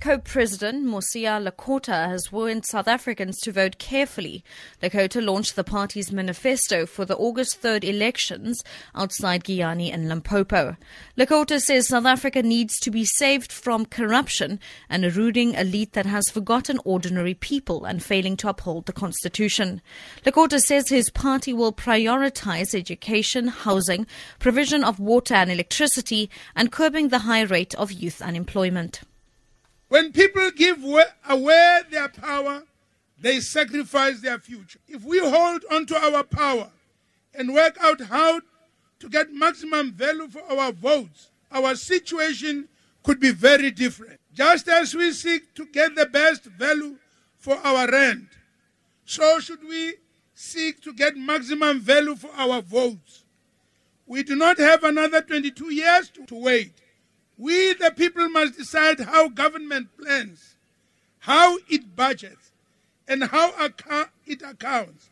Co-President Mosiuoa Lekota has warned South Africans to vote carefully. Lekota launched the party's manifesto for the August 3rd elections outside Giyani and Limpopo. Lekota says South Africa needs to be saved from corruption and a ruling elite that has forgotten ordinary people and failing to uphold the constitution. Lekota says his party will prioritize education, housing, provision of water and electricity, and curbing the high rate of youth unemployment. When people give away their power, they sacrifice their future. If we hold onto our power and work out how to get maximum value for our votes, our situation could be very different. Just as we seek to get the best value for our rent, so should we seek to get maximum value for our votes. We do not have another 22 years to, to wait. We, the people, must decide how government plans, how it budgets, and how it accounts.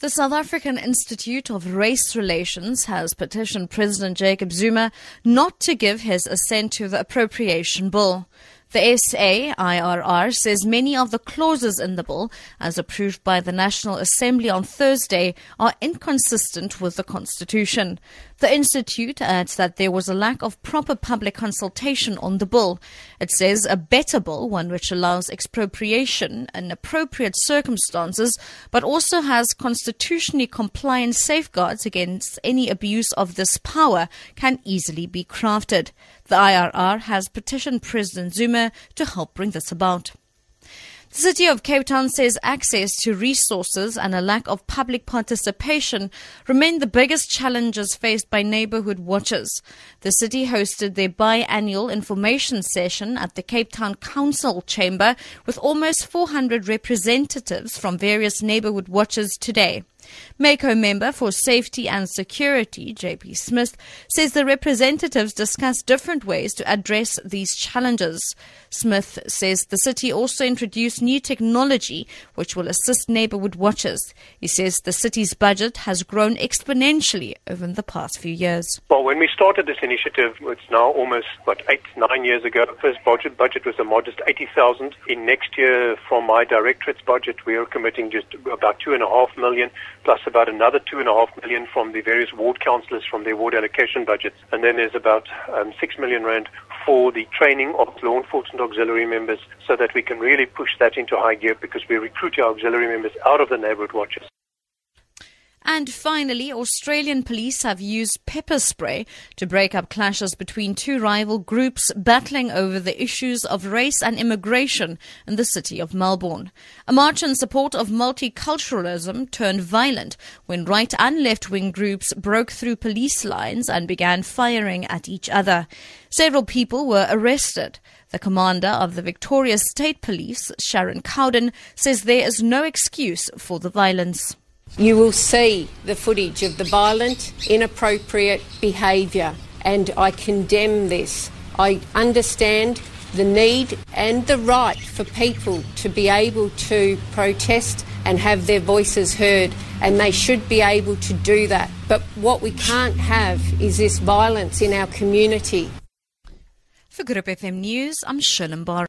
The South African Institute of Race Relations has petitioned President Jacob Zuma not to give his assent to the expropriation bill. The SAIRR says many of the clauses in the bill, as approved by the National Assembly on Thursday, are inconsistent with the Constitution. The Institute adds that there was a lack of proper public consultation on the bill. It says a better bill, one which allows expropriation in appropriate circumstances, but also has constitutionally compliant safeguards against any abuse of this power, can easily be crafted. The IRR has petitioned President Zuma to help bring this about. The city of Cape Town says access to resources and a lack of public participation remain the biggest challenges faced by neighborhood watchers. The city hosted their biannual information session at the Cape Town Council chamber with almost 400 representatives from various neighborhood watchers today. Mayco member for Safety and Security, JP Smith, says the representatives discussed different ways to address these challenges. Smith says the city also introduced new technology which will assist neighborhood watchers. He says the city's budget has grown exponentially over the past few years. Well, when we started this initiative, it's now almost, what, eight, nine years ago. First budget, budget was a modest 80,000. In next year, from my directorate's budget, we are committing just about two and a half million plus about another two and a half million from the various ward councillors from their ward allocation budgets. And then there's about um, six million rand for the training of law enforcement auxiliary members so that we can really push that into high gear because we recruit our auxiliary members out of the neighborhood watches. And finally, Australian police have used pepper spray to break up clashes between two rival groups battling over the issues of race and immigration in the city of Melbourne. A march in support of multiculturalism turned violent when right and left wing groups broke through police lines and began firing at each other. Several people were arrested. The commander of the Victoria State Police, Sharon Cowden, says there is no excuse for the violence. You will see the footage of the violent, inappropriate behaviour, and I condemn this. I understand the need and the right for people to be able to protest and have their voices heard, and they should be able to do that. But what we can't have is this violence in our community. For Good FM News, I'm Shilin Bar.